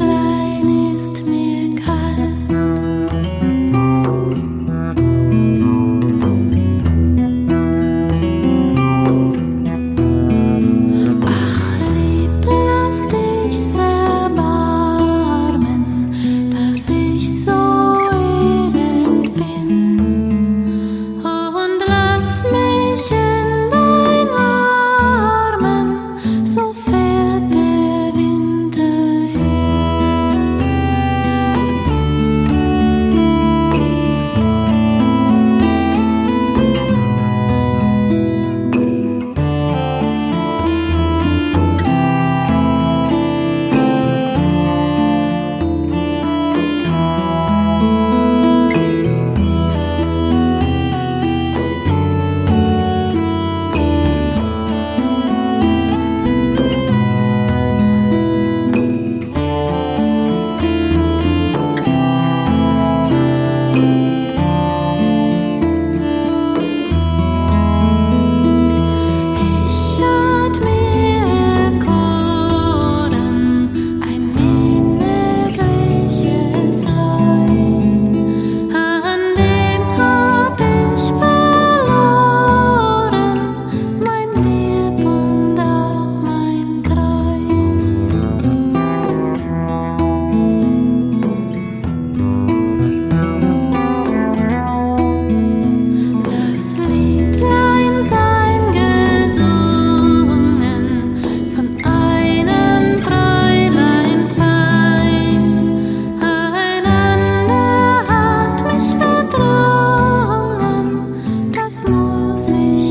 blindness to me. sich